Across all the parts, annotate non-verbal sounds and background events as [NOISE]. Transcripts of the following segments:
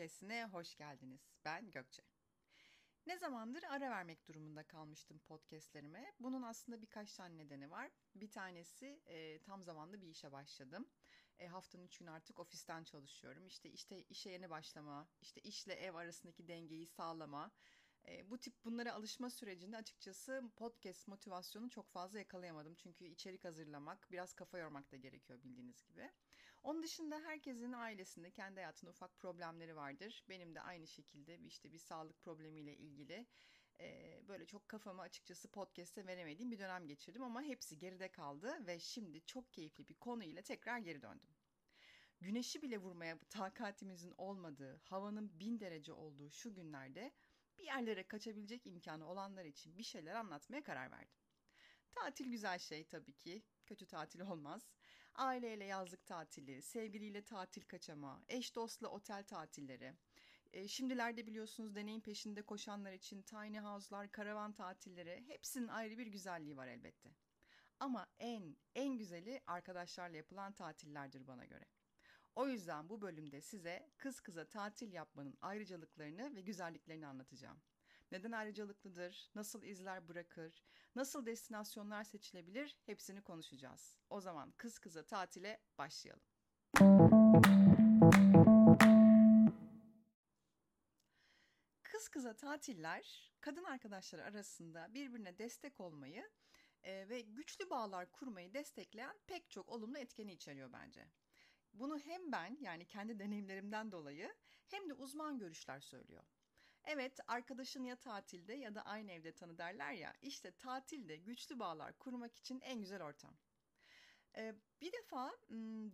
Podcast'ine hoş geldiniz. Ben Gökçe. Ne zamandır ara vermek durumunda kalmıştım podcastlerime. Bunun aslında birkaç tane nedeni var. Bir tanesi e, tam zamanlı bir işe başladım. E, haftanın üç gün artık ofisten çalışıyorum. İşte işte işe yeni başlama, işte işle ev arasındaki dengeyi sağlama, e, bu tip bunlara alışma sürecinde açıkçası podcast motivasyonu çok fazla yakalayamadım. Çünkü içerik hazırlamak, biraz kafa yormak da gerekiyor bildiğiniz gibi. Onun dışında herkesin ailesinde kendi hayatında ufak problemleri vardır. Benim de aynı şekilde işte bir sağlık problemiyle ilgili e, böyle çok kafamı açıkçası podcast'e veremediğim bir dönem geçirdim ama hepsi geride kaldı ve şimdi çok keyifli bir konu ile tekrar geri döndüm. Güneşi bile vurmaya takatimizin olmadığı, havanın bin derece olduğu şu günlerde bir yerlere kaçabilecek imkanı olanlar için bir şeyler anlatmaya karar verdim. Tatil güzel şey tabii ki. Kötü tatil olmaz. Aileyle yazlık tatili, sevgiliyle tatil kaçama, eş dostla otel tatilleri. E, şimdilerde biliyorsunuz deneyim peşinde koşanlar için tiny house'lar, karavan tatilleri hepsinin ayrı bir güzelliği var elbette. Ama en en güzeli arkadaşlarla yapılan tatillerdir bana göre. O yüzden bu bölümde size kız kıza tatil yapmanın ayrıcalıklarını ve güzelliklerini anlatacağım. Neden ayrıcalıklıdır, nasıl izler bırakır, nasıl destinasyonlar seçilebilir hepsini konuşacağız. O zaman kız kıza tatile başlayalım. Kız kıza tatiller kadın arkadaşlar arasında birbirine destek olmayı e, ve güçlü bağlar kurmayı destekleyen pek çok olumlu etkeni içeriyor bence. Bunu hem ben yani kendi deneyimlerimden dolayı hem de uzman görüşler söylüyor. Evet arkadaşın ya tatilde ya da aynı evde tanı derler ya işte tatilde güçlü bağlar kurmak için en güzel ortam. Ee, bir defa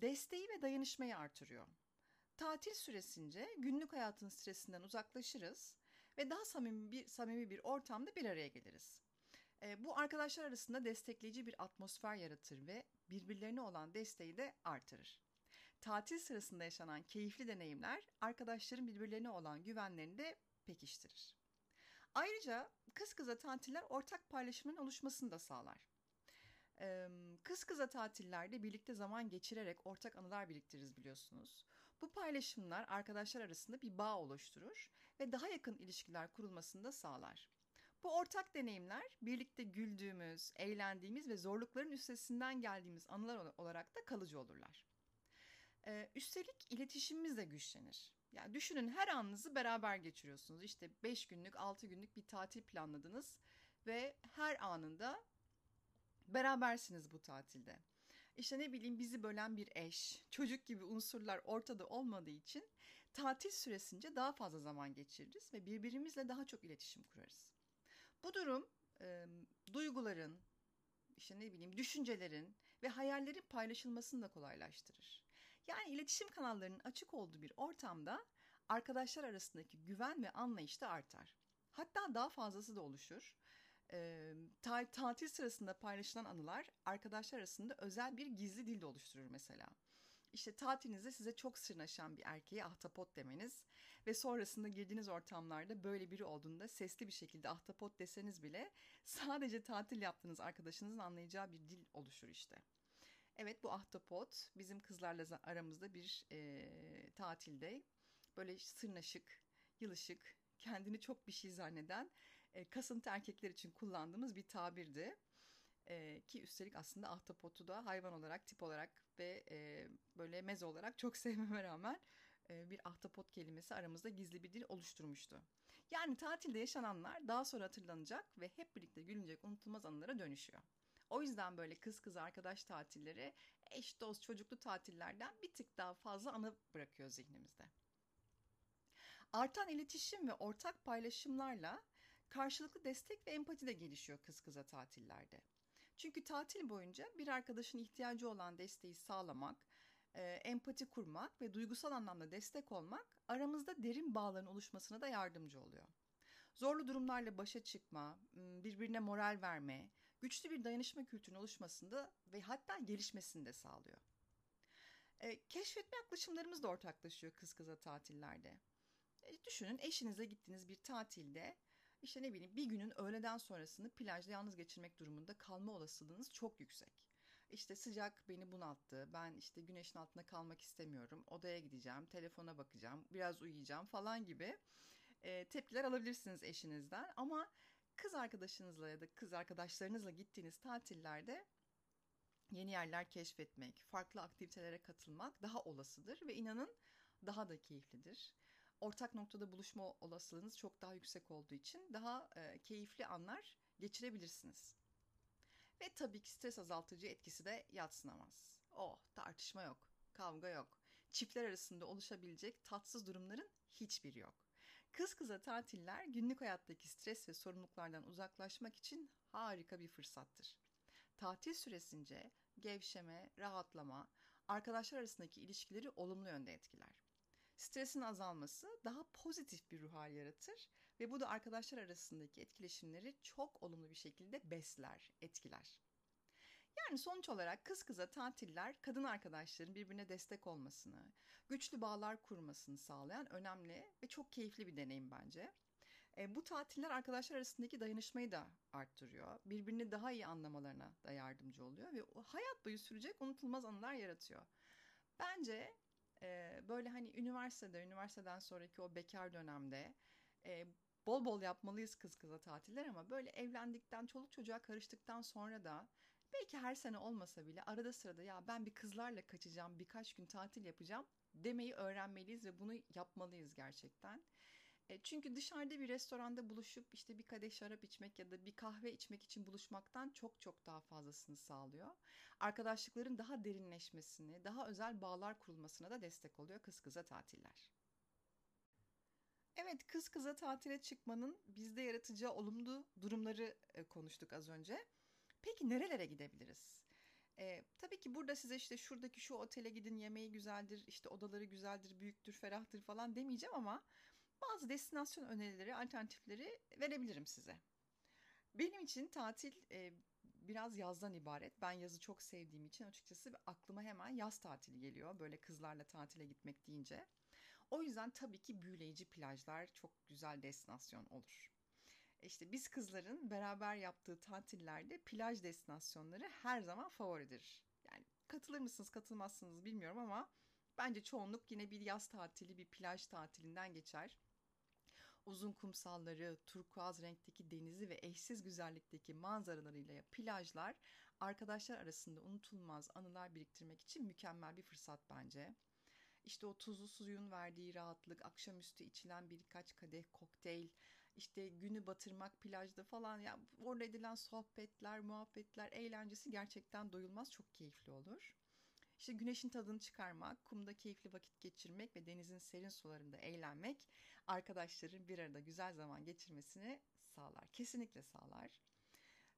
desteği ve dayanışmayı artırıyor. Tatil süresince günlük hayatın stresinden uzaklaşırız ve daha samimi bir, samimi bir ortamda bir araya geliriz. Ee, bu arkadaşlar arasında destekleyici bir atmosfer yaratır ve birbirlerine olan desteği de artırır. Tatil sırasında yaşanan keyifli deneyimler arkadaşların birbirlerine olan güvenlerini de pekiştirir. Ayrıca kız kıza tatiller ortak paylaşımın oluşmasını da sağlar. Kız kıza tatillerde birlikte zaman geçirerek ortak anılar biriktiririz biliyorsunuz. Bu paylaşımlar arkadaşlar arasında bir bağ oluşturur ve daha yakın ilişkiler kurulmasını da sağlar. Bu ortak deneyimler birlikte güldüğümüz, eğlendiğimiz ve zorlukların üstesinden geldiğimiz anılar olarak da kalıcı olurlar. Üstelik iletişimimiz de güçlenir. Yani düşünün her anınızı beraber geçiriyorsunuz. İşte 5 günlük, 6 günlük bir tatil planladınız ve her anında berabersiniz bu tatilde. İşte ne bileyim bizi bölen bir eş, çocuk gibi unsurlar ortada olmadığı için tatil süresince daha fazla zaman geçiririz ve birbirimizle daha çok iletişim kurarız. Bu durum e, duyguların, işte ne bileyim düşüncelerin ve hayallerin paylaşılmasını da kolaylaştırır. Yani iletişim kanallarının açık olduğu bir ortamda arkadaşlar arasındaki güven ve anlayış da artar. Hatta daha fazlası da oluşur. E, ta- tatil sırasında paylaşılan anılar arkadaşlar arasında özel bir gizli dil de oluşturur mesela. İşte tatilinizde size çok sırnaşan bir erkeğe ahtapot demeniz ve sonrasında girdiğiniz ortamlarda böyle biri olduğunda sesli bir şekilde ahtapot deseniz bile sadece tatil yaptığınız arkadaşınızın anlayacağı bir dil oluşur işte. Evet bu ahtapot bizim kızlarla aramızda bir e, tatilde böyle sırnaşık, yılışık, kendini çok bir şey zanneden e, kasıntı erkekler için kullandığımız bir tabirdi. E, ki üstelik aslında ahtapotu da hayvan olarak, tip olarak ve e, böyle meze olarak çok [LAUGHS] sevmeme rağmen e, bir ahtapot kelimesi aramızda gizli bir dil oluşturmuştu. Yani tatilde yaşananlar daha sonra hatırlanacak ve hep birlikte gülünecek unutulmaz anılara dönüşüyor. O yüzden böyle kız kız arkadaş tatilleri eş dost çocuklu tatillerden bir tık daha fazla anı bırakıyor zihnimizde. Artan iletişim ve ortak paylaşımlarla karşılıklı destek ve empati de gelişiyor kız kıza tatillerde. Çünkü tatil boyunca bir arkadaşın ihtiyacı olan desteği sağlamak, e, empati kurmak ve duygusal anlamda destek olmak aramızda derin bağların oluşmasına da yardımcı oluyor. Zorlu durumlarla başa çıkma, birbirine moral verme, güçlü bir dayanışma kültürünün oluşmasında ve hatta gelişmesini de sağlıyor. E, keşfetme yaklaşımlarımız da ortaklaşıyor kız kıza tatillerde. E, düşünün eşinizle gittiğiniz bir tatilde işte ne bileyim bir günün öğleden sonrasını plajda yalnız geçirmek durumunda kalma olasılığınız çok yüksek. İşte sıcak beni bunalttı. Ben işte güneşin altında kalmak istemiyorum. Odaya gideceğim, telefona bakacağım, biraz uyuyacağım falan gibi e, tepkiler alabilirsiniz eşinizden. Ama kız arkadaşınızla ya da kız arkadaşlarınızla gittiğiniz tatillerde yeni yerler keşfetmek, farklı aktivitelere katılmak daha olasıdır ve inanın daha da keyiflidir. Ortak noktada buluşma olasılığınız çok daha yüksek olduğu için daha e, keyifli anlar geçirebilirsiniz. Ve tabii ki stres azaltıcı etkisi de yatsınamaz. Oh tartışma yok, kavga yok. Çiftler arasında oluşabilecek tatsız durumların hiçbiri yok. Kız kıza tatiller günlük hayattaki stres ve sorumluluklardan uzaklaşmak için harika bir fırsattır. Tatil süresince gevşeme, rahatlama, arkadaşlar arasındaki ilişkileri olumlu yönde etkiler. Stresin azalması daha pozitif bir ruh hal yaratır ve bu da arkadaşlar arasındaki etkileşimleri çok olumlu bir şekilde besler, etkiler. Yani sonuç olarak kız kıza tatiller kadın arkadaşların birbirine destek olmasını, güçlü bağlar kurmasını sağlayan önemli ve çok keyifli bir deneyim bence. E, bu tatiller arkadaşlar arasındaki dayanışmayı da arttırıyor. Birbirini daha iyi anlamalarına da yardımcı oluyor ve hayat boyu sürecek unutulmaz anılar yaratıyor. Bence e, böyle hani üniversitede, üniversiteden sonraki o bekar dönemde e, bol bol yapmalıyız kız kıza tatiller ama böyle evlendikten, çoluk çocuğa karıştıktan sonra da belki her sene olmasa bile arada sırada ya ben bir kızlarla kaçacağım, birkaç gün tatil yapacağım demeyi öğrenmeliyiz ve bunu yapmalıyız gerçekten. E, çünkü dışarıda bir restoranda buluşup işte bir kadeh şarap içmek ya da bir kahve içmek için buluşmaktan çok çok daha fazlasını sağlıyor. Arkadaşlıkların daha derinleşmesini, daha özel bağlar kurulmasına da destek oluyor kız kıza tatiller. Evet, kız kıza tatile çıkmanın bizde yaratacağı olumlu durumları e, konuştuk az önce. Peki nerelere gidebiliriz? E, tabii ki burada size işte şuradaki şu otele gidin yemeği güzeldir, işte odaları güzeldir, büyüktür, ferahtır falan demeyeceğim ama bazı destinasyon önerileri, alternatifleri verebilirim size. Benim için tatil e, biraz yazdan ibaret. Ben yazı çok sevdiğim için açıkçası aklıma hemen yaz tatili geliyor. Böyle kızlarla tatile gitmek deyince. O yüzden tabii ki büyüleyici plajlar çok güzel destinasyon olur. İşte biz kızların beraber yaptığı tatillerde plaj destinasyonları her zaman favoridir. Yani katılır mısınız katılmazsınız bilmiyorum ama bence çoğunluk yine bir yaz tatili bir plaj tatilinden geçer. Uzun kumsalları, turkuaz renkteki denizi ve eşsiz güzellikteki manzaralarıyla plajlar arkadaşlar arasında unutulmaz anılar biriktirmek için mükemmel bir fırsat bence. İşte o tuzlu suyun verdiği rahatlık, akşamüstü içilen birkaç kadeh kokteyl, işte günü batırmak plajda falan ya orada edilen sohbetler, muhabbetler, eğlencesi gerçekten doyulmaz çok keyifli olur. İşte güneşin tadını çıkarmak, kumda keyifli vakit geçirmek ve denizin serin sularında eğlenmek arkadaşların bir arada güzel zaman geçirmesini sağlar. Kesinlikle sağlar.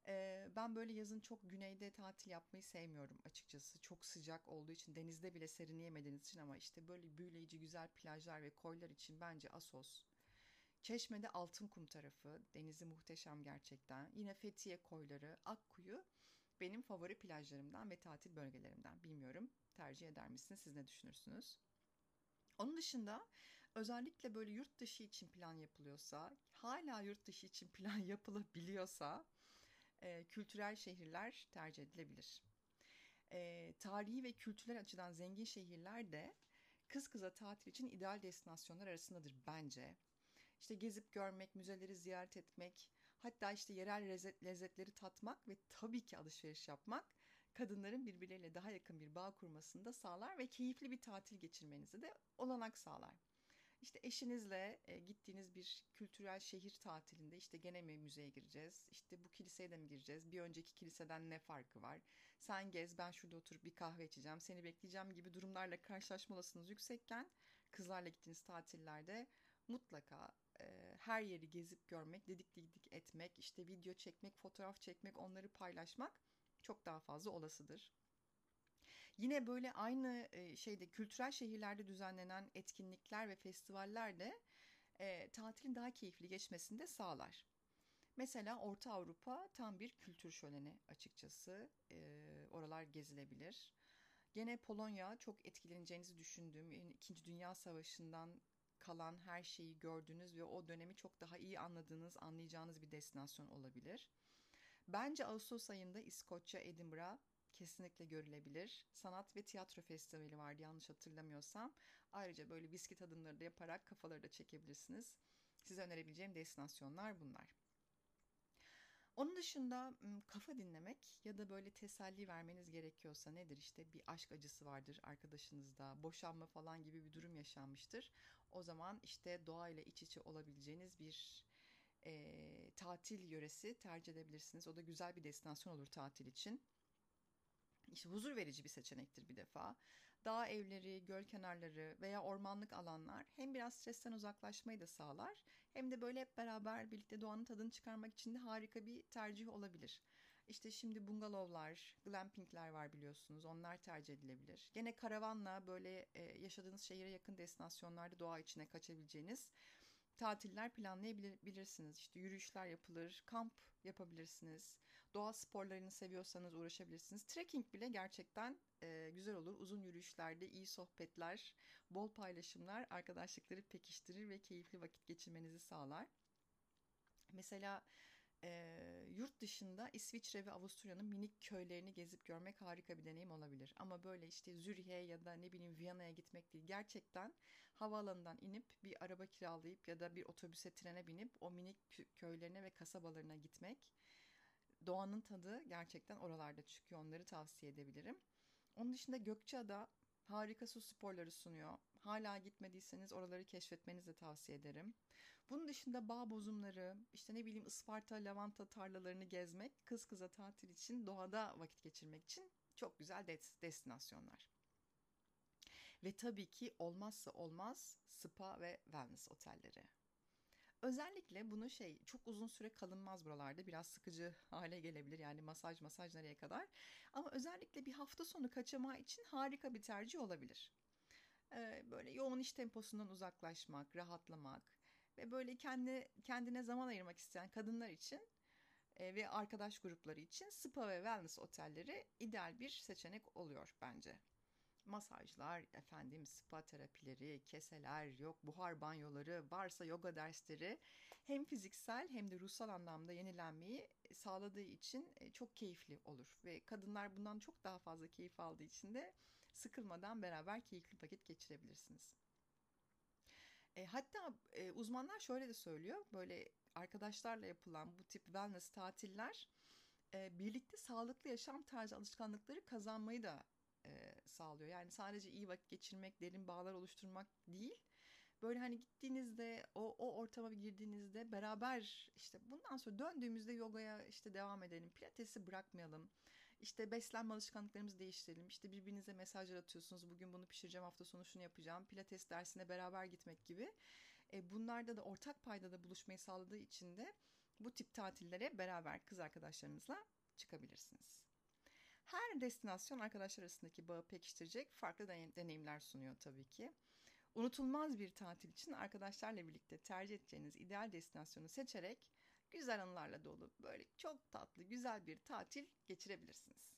Ee, ben böyle yazın çok güneyde tatil yapmayı sevmiyorum açıkçası. Çok sıcak olduğu için denizde bile serinleyemediğiniz için ama işte böyle büyüleyici güzel plajlar ve koylar için bence Asos. Çeşme'de Altın Kum tarafı, denizi muhteşem gerçekten. Yine Fethiye koyları, Akkuyu benim favori plajlarımdan ve tatil bölgelerimden. Bilmiyorum tercih eder misiniz? Siz ne düşünürsünüz? Onun dışında özellikle böyle yurt dışı için plan yapılıyorsa, hala yurt dışı için plan [LAUGHS] yapılabiliyorsa e, kültürel şehirler tercih edilebilir. E, tarihi ve kültürel açıdan zengin şehirler de kız kıza tatil için ideal destinasyonlar arasındadır bence. İşte gezip görmek, müzeleri ziyaret etmek, hatta işte yerel lezzet, lezzetleri tatmak ve tabii ki alışveriş yapmak kadınların birbirleriyle daha yakın bir bağ kurmasını da sağlar ve keyifli bir tatil geçirmenizi de olanak sağlar. İşte eşinizle e, gittiğiniz bir kültürel şehir tatilinde işte gene mi müzeye gireceğiz? İşte bu kiliseye de mi gireceğiz? Bir önceki kiliseden ne farkı var? Sen gez ben şurada oturup bir kahve içeceğim, seni bekleyeceğim gibi durumlarla karşılaşma olasılığınız yüksekken kızlarla gittiğiniz tatillerde mutlaka her yeri gezip görmek, dedik dedik etmek, işte video çekmek, fotoğraf çekmek, onları paylaşmak çok daha fazla olasıdır. Yine böyle aynı e, şeyde kültürel şehirlerde düzenlenen etkinlikler ve festivaller de e, tatilin daha keyifli geçmesini de sağlar. Mesela Orta Avrupa tam bir kültür şöleni açıkçası. E, oralar gezilebilir. Gene Polonya çok etkileneceğinizi düşündüğüm İkinci Dünya Savaşı'ndan kalan her şeyi gördüğünüz ve o dönemi çok daha iyi anladığınız, anlayacağınız bir destinasyon olabilir. Bence Ağustos ayında İskoçya, Edinburgh kesinlikle görülebilir. Sanat ve tiyatro festivali vardı yanlış hatırlamıyorsam. Ayrıca böyle viski tadımları da yaparak kafaları da çekebilirsiniz. Size önerebileceğim destinasyonlar bunlar. Onun dışında kafa dinlemek ya da böyle teselli vermeniz gerekiyorsa nedir işte bir aşk acısı vardır arkadaşınızda, boşanma falan gibi bir durum yaşanmıştır. O zaman işte doğayla iç içe olabileceğiniz bir e, tatil yöresi tercih edebilirsiniz. O da güzel bir destinasyon olur tatil için. İşte huzur verici bir seçenektir bir defa. Dağ evleri, göl kenarları veya ormanlık alanlar hem biraz stresten uzaklaşmayı da sağlar hem de böyle hep beraber birlikte doğanın tadını çıkarmak için de harika bir tercih olabilir. İşte şimdi bungalovlar, glampingler var biliyorsunuz. Onlar tercih edilebilir. Gene karavanla böyle e, yaşadığınız şehire yakın destinasyonlarda doğa içine kaçabileceğiniz tatiller planlayabilirsiniz. İşte yürüyüşler yapılır, kamp yapabilirsiniz. Doğa sporlarını seviyorsanız uğraşabilirsiniz. Trekking bile gerçekten e, güzel olur. Uzun yürüyüşlerde iyi sohbetler, bol paylaşımlar arkadaşlıkları pekiştirir ve keyifli vakit geçirmenizi sağlar. Mesela e, yurt dışında İsviçre ve Avusturya'nın minik köylerini gezip görmek harika bir deneyim olabilir. Ama böyle işte Zürih'e ya da ne bileyim Viyana'ya gitmek değil. Gerçekten havaalanından inip bir araba kiralayıp ya da bir otobüse trene binip o minik köylerine ve kasabalarına gitmek. Doğanın tadı gerçekten oralarda çıkıyor. Onları tavsiye edebilirim. Onun dışında Gökçeada harika su sporları sunuyor. Hala gitmediyseniz oraları keşfetmenizi de tavsiye ederim. Bunun dışında bağ bozumları, işte ne bileyim Isparta, lavanta tarlalarını gezmek, kız kıza tatil için, doğada vakit geçirmek için çok güzel destinasyonlar. Ve tabii ki olmazsa olmaz spa ve wellness otelleri. Özellikle bunu şey çok uzun süre kalınmaz buralarda biraz sıkıcı [LAUGHS] hale gelebilir. Yani masaj masaj nereye kadar? Ama özellikle bir hafta sonu kaçamağı için harika bir tercih olabilir. Ee, böyle yoğun iş temposundan uzaklaşmak, rahatlamak ve böyle kendi kendine zaman ayırmak isteyen kadınlar için e, ve arkadaş grupları için spa ve wellness otelleri ideal bir seçenek oluyor bence masajlar, efendim spa terapileri, keseler, yok buhar banyoları, varsa yoga dersleri hem fiziksel hem de ruhsal anlamda yenilenmeyi sağladığı için e, çok keyifli olur ve kadınlar bundan çok daha fazla keyif aldığı için de sıkılmadan beraber keyifli vakit geçirebilirsiniz. E, hatta e, uzmanlar şöyle de söylüyor, böyle arkadaşlarla yapılan bu tip wellness tatiller e, birlikte sağlıklı yaşam tarzı alışkanlıkları kazanmayı da e, sağlıyor. Yani sadece iyi vakit geçirmek, derin bağlar oluşturmak değil. Böyle hani gittiğinizde o, o ortama girdiğinizde beraber işte bundan sonra döndüğümüzde yogaya işte devam edelim. Pilatesi bırakmayalım. İşte beslenme alışkanlıklarımızı değiştirelim. İşte birbirinize mesajlar atıyorsunuz. Bugün bunu pişireceğim, hafta sonu şunu yapacağım. Pilates dersine beraber gitmek gibi. E, bunlarda da ortak paydada buluşmayı sağladığı için de bu tip tatillere beraber kız arkadaşlarınızla çıkabilirsiniz. Her destinasyon arkadaşlar arasındaki bağı pekiştirecek farklı deneyimler sunuyor tabii ki. Unutulmaz bir tatil için arkadaşlarla birlikte tercih edeceğiniz ideal destinasyonu seçerek güzel anılarla dolu böyle çok tatlı güzel bir tatil geçirebilirsiniz.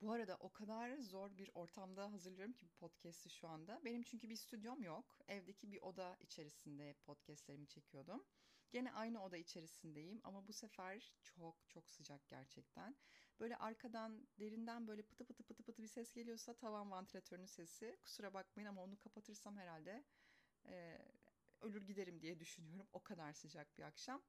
Bu arada o kadar zor bir ortamda hazırlıyorum ki bu podcast'i şu anda. Benim çünkü bir stüdyom yok. Evdeki bir oda içerisinde podcast'lerimi çekiyordum. Gene aynı oda içerisindeyim ama bu sefer çok çok sıcak gerçekten. Böyle arkadan derinden böyle pıtı pıtı pıtı pıtı bir ses geliyorsa tavan vantilatörünün sesi. Kusura bakmayın ama onu kapatırsam herhalde e, ölür giderim diye düşünüyorum. O kadar sıcak bir akşam.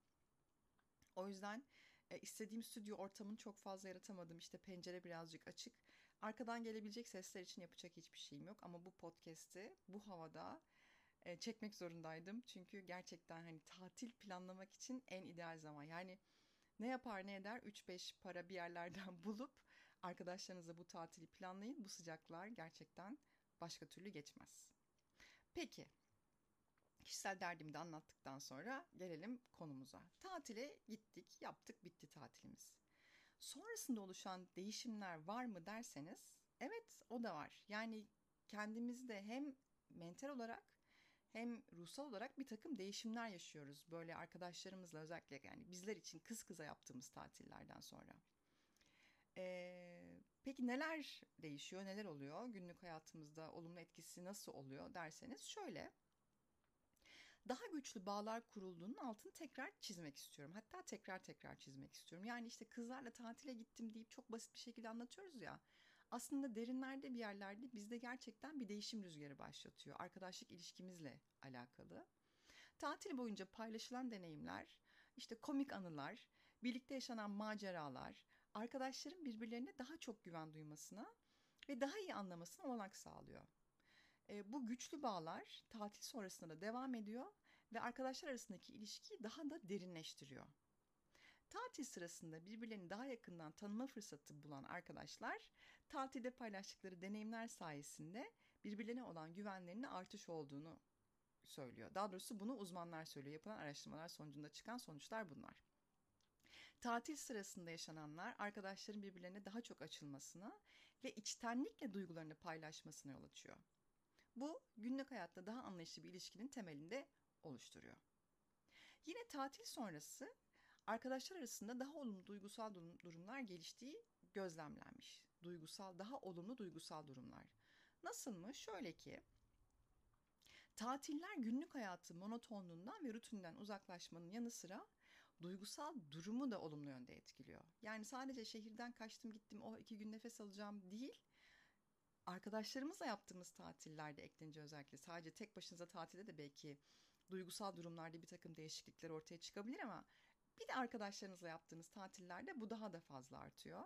O yüzden e, istediğim stüdyo ortamını çok fazla yaratamadım. İşte pencere birazcık açık. Arkadan gelebilecek sesler için yapacak hiçbir şeyim yok. Ama bu podcast'i bu havada e, çekmek zorundaydım. Çünkü gerçekten hani tatil planlamak için en ideal zaman. Yani ne yapar ne eder 3-5 para bir yerlerden [LAUGHS] bulup arkadaşlarınızla bu tatili planlayın. Bu sıcaklar gerçekten başka türlü geçmez. Peki kişisel derdimi de anlattıktan sonra gelelim konumuza. Tatile gittik, yaptık, bitti tatilimiz. Sonrasında oluşan değişimler var mı derseniz, evet o da var. Yani kendimizde hem mental olarak hem ruhsal olarak bir takım değişimler yaşıyoruz. Böyle arkadaşlarımızla özellikle yani bizler için kız kıza yaptığımız tatillerden sonra. Ee, peki neler değişiyor, neler oluyor? Günlük hayatımızda olumlu etkisi nasıl oluyor derseniz şöyle. daha güçlü bağlar kurulduğunun altını tekrar çizmek istiyorum. Hatta tekrar tekrar çizmek istiyorum. Yani işte kızlarla tatile gittim deyip çok basit bir şekilde anlatıyoruz ya. Aslında derinlerde bir yerlerde bizde gerçekten bir değişim rüzgarı başlatıyor. Arkadaşlık ilişkimizle alakalı. Tatil boyunca paylaşılan deneyimler, işte komik anılar, birlikte yaşanan maceralar, arkadaşların birbirlerine daha çok güven duymasına ve daha iyi anlamasına olanak sağlıyor. E, bu güçlü bağlar tatil sonrasında da devam ediyor ve arkadaşlar arasındaki ilişkiyi daha da derinleştiriyor. Tatil sırasında birbirlerini daha yakından tanıma fırsatı bulan arkadaşlar, tatilde paylaştıkları deneyimler sayesinde birbirlerine olan güvenlerinin artış olduğunu söylüyor. Daha doğrusu bunu uzmanlar söylüyor. Yapılan araştırmalar sonucunda çıkan sonuçlar bunlar. Tatil sırasında yaşananlar arkadaşların birbirlerine daha çok açılmasına ve içtenlikle duygularını paylaşmasına yol açıyor. Bu günlük hayatta daha anlayışlı bir ilişkinin temelinde oluşturuyor. Yine tatil sonrası arkadaşlar arasında daha olumlu duygusal durumlar geliştiği gözlemlenmiş. Duygusal, daha olumlu duygusal durumlar. Nasıl mı? Şöyle ki tatiller günlük hayatı monotonluğundan ve rutinden uzaklaşmanın yanı sıra duygusal durumu da olumlu yönde etkiliyor. Yani sadece şehirden kaçtım gittim o iki gün nefes alacağım değil. Arkadaşlarımızla yaptığımız tatillerde eklenince özellikle sadece tek başınıza tatilde de belki duygusal durumlarda bir takım değişiklikler ortaya çıkabilir ama bir de arkadaşlarınızla yaptığınız tatillerde bu daha da fazla artıyor.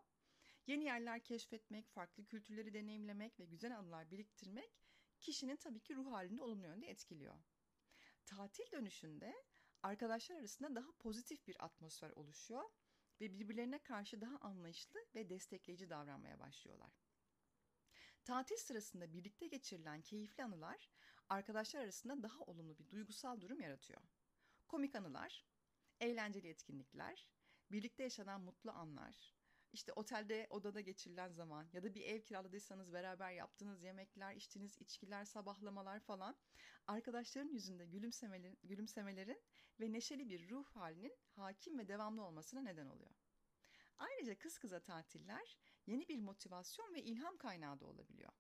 Yeni yerler keşfetmek, farklı kültürleri deneyimlemek ve güzel anılar biriktirmek kişinin tabii ki ruh halini olumlu yönde etkiliyor. Tatil dönüşünde arkadaşlar arasında daha pozitif bir atmosfer oluşuyor ve birbirlerine karşı daha anlayışlı ve destekleyici davranmaya başlıyorlar. Tatil sırasında birlikte geçirilen keyifli anılar arkadaşlar arasında daha olumlu bir duygusal durum yaratıyor. Komik anılar, eğlenceli etkinlikler, birlikte yaşanan mutlu anlar, işte otelde odada geçirilen zaman ya da bir ev kiraladıysanız beraber yaptığınız yemekler, içtiğiniz içkiler, sabahlamalar falan arkadaşların yüzünde gülümsemelerin, gülümsemelerin ve neşeli bir ruh halinin hakim ve devamlı olmasına neden oluyor. Ayrıca kız kıza tatiller yeni bir motivasyon ve ilham kaynağı da olabiliyor.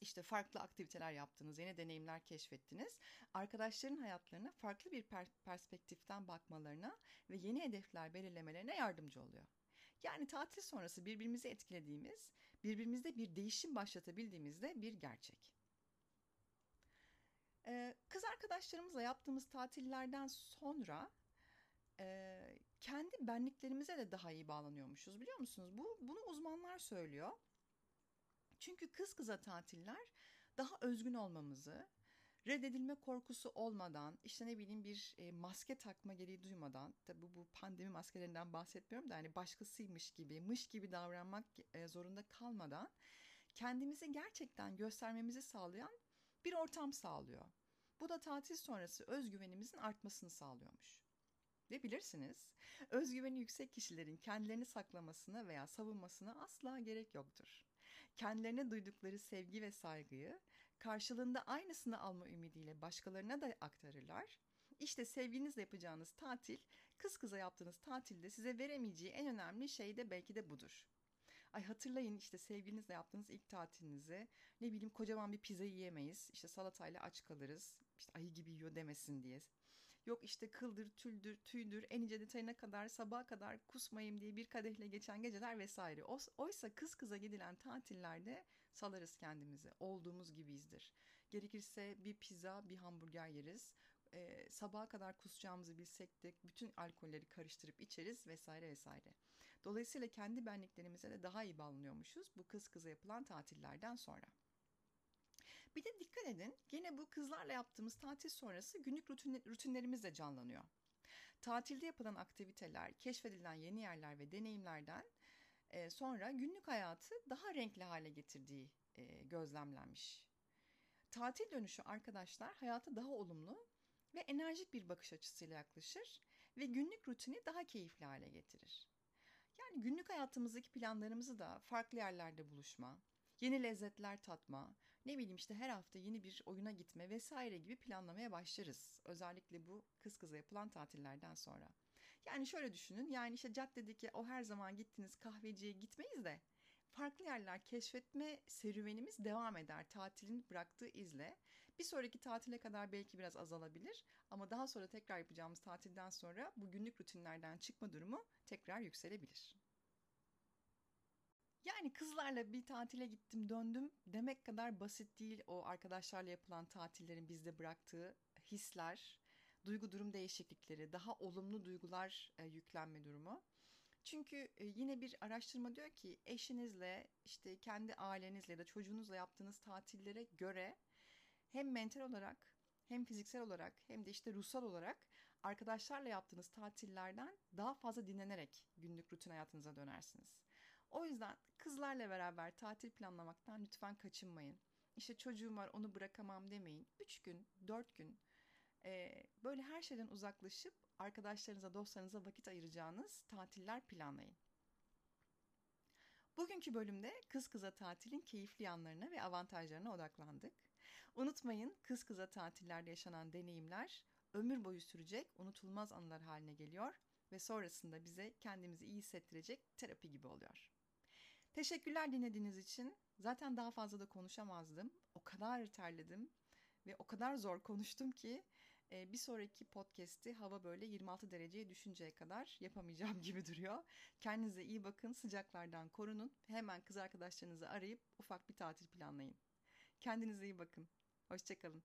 İşte farklı aktiviteler yaptınız, yeni deneyimler keşfettiniz. Arkadaşların hayatlarına farklı bir per- perspektiften bakmalarına ve yeni hedefler belirlemelerine yardımcı oluyor. Yani tatil sonrası birbirimizi etkilediğimiz, birbirimizde bir değişim başlatabildiğimizde bir gerçek. Ee, kız arkadaşlarımızla yaptığımız tatillerden sonra e, kendi benliklerimize de daha iyi bağlanıyormuşuz biliyor musunuz? Bu bunu uzmanlar söylüyor. Çünkü kız kıza tatiller daha özgün olmamızı, reddedilme korkusu olmadan, işte ne bileyim bir e, maske takma gereği duymadan, tabi bu pandemi maskelerinden bahsetmiyorum da hani başkasıymış gibi, mış gibi davranmak e, zorunda kalmadan kendimizi gerçekten göstermemizi sağlayan bir ortam sağlıyor. Bu da tatil sonrası özgüvenimizin artmasını sağlıyormuş. Ve bilirsiniz, özgüveni yüksek kişilerin kendilerini saklamasına veya savunmasına asla gerek yoktur. Kendilerine duydukları sevgi ve saygıyı karşılığında aynısını alma ümidiyle başkalarına da aktarırlar. İşte sevgilinizle yapacağınız tatil, kız kıza yaptığınız tatilde size veremeyeceği en önemli şey de belki de budur. Ay hatırlayın işte sevgilinizle yaptığınız ilk tatilinizi. Ne bileyim kocaman bir pizza yiyemeyiz. İşte salatayla aç kalırız. İşte ayı gibi yiyor demesin diye. Yok işte kıldır, tüldür, tüydür, en ince detayına kadar sabaha kadar kusmayayım diye bir kadehle geçen geceler vesaire. Oysa kız kıza gidilen tatillerde salarız kendimizi. Olduğumuz gibiyizdir. Gerekirse bir pizza, bir hamburger yeriz. Ee, sabaha kadar kusacağımızı bilsek de bütün alkolleri karıştırıp içeriz vesaire vesaire. Dolayısıyla kendi benliklerimize de daha iyi bağlanıyormuşuz bu kız kıza yapılan tatillerden sonra. Bir de dikkat edin gene bu kızlarla yaptığımız tatil sonrası günlük rutin, rutinlerimiz de canlanıyor. Tatilde yapılan aktiviteler, keşfedilen yeni yerler ve deneyimlerden e, sonra günlük hayatı daha renkli hale getirdiği e, gözlemlenmiş. Tatil dönüşü arkadaşlar hayata daha olumlu ve enerjik bir bakış açısıyla yaklaşır ve günlük rutini daha keyifli hale getirir. Yani günlük hayatımızdaki planlarımızı da farklı yerlerde buluşma, yeni lezzetler tatma, ne bileyim işte her hafta yeni bir oyuna gitme vesaire gibi planlamaya başlarız. Özellikle bu kız kıza yapılan tatillerden sonra. Yani şöyle düşünün yani işte caddedeki o her zaman gittiğiniz kahveciye gitmeyiz de farklı yerler keşfetme serüvenimiz devam eder tatilin bıraktığı izle. Bir sonraki tatile kadar belki biraz azalabilir ama daha sonra tekrar yapacağımız tatilden sonra bu günlük rutinlerden çıkma durumu tekrar yükselebilir. Yani kızlarla bir tatile gittim döndüm demek kadar basit değil o arkadaşlarla yapılan tatillerin bizde bıraktığı hisler, duygu durum değişiklikleri, daha olumlu duygular e, yüklenme durumu. Çünkü e, yine bir araştırma diyor ki eşinizle işte kendi ailenizle ya da çocuğunuzla yaptığınız tatillere göre hem mental olarak hem fiziksel olarak hem de işte ruhsal olarak arkadaşlarla yaptığınız tatillerden daha fazla dinlenerek günlük rutin hayatınıza dönersiniz. O yüzden kızlarla beraber tatil planlamaktan lütfen kaçınmayın. İşte çocuğum var onu bırakamam demeyin. 3 gün, 4 gün e, böyle her şeyden uzaklaşıp arkadaşlarınıza, dostlarınıza vakit ayıracağınız tatiller planlayın. Bugünkü bölümde kız kıza tatilin keyifli yanlarına ve avantajlarına odaklandık. Unutmayın kız kıza tatillerde yaşanan deneyimler ömür boyu sürecek unutulmaz anılar haline geliyor ve sonrasında bize kendimizi iyi hissettirecek terapi gibi oluyor. Teşekkürler dinlediğiniz için. Zaten daha fazla da konuşamazdım. O kadar terledim ve o kadar zor konuştum ki bir sonraki podcast'i hava böyle 26 dereceye düşünceye kadar yapamayacağım [LAUGHS] gibi duruyor. Kendinize iyi bakın, sıcaklardan korunun. Hemen kız arkadaşlarınızı arayıp ufak bir tatil planlayın. Kendinize iyi bakın. Hoşçakalın.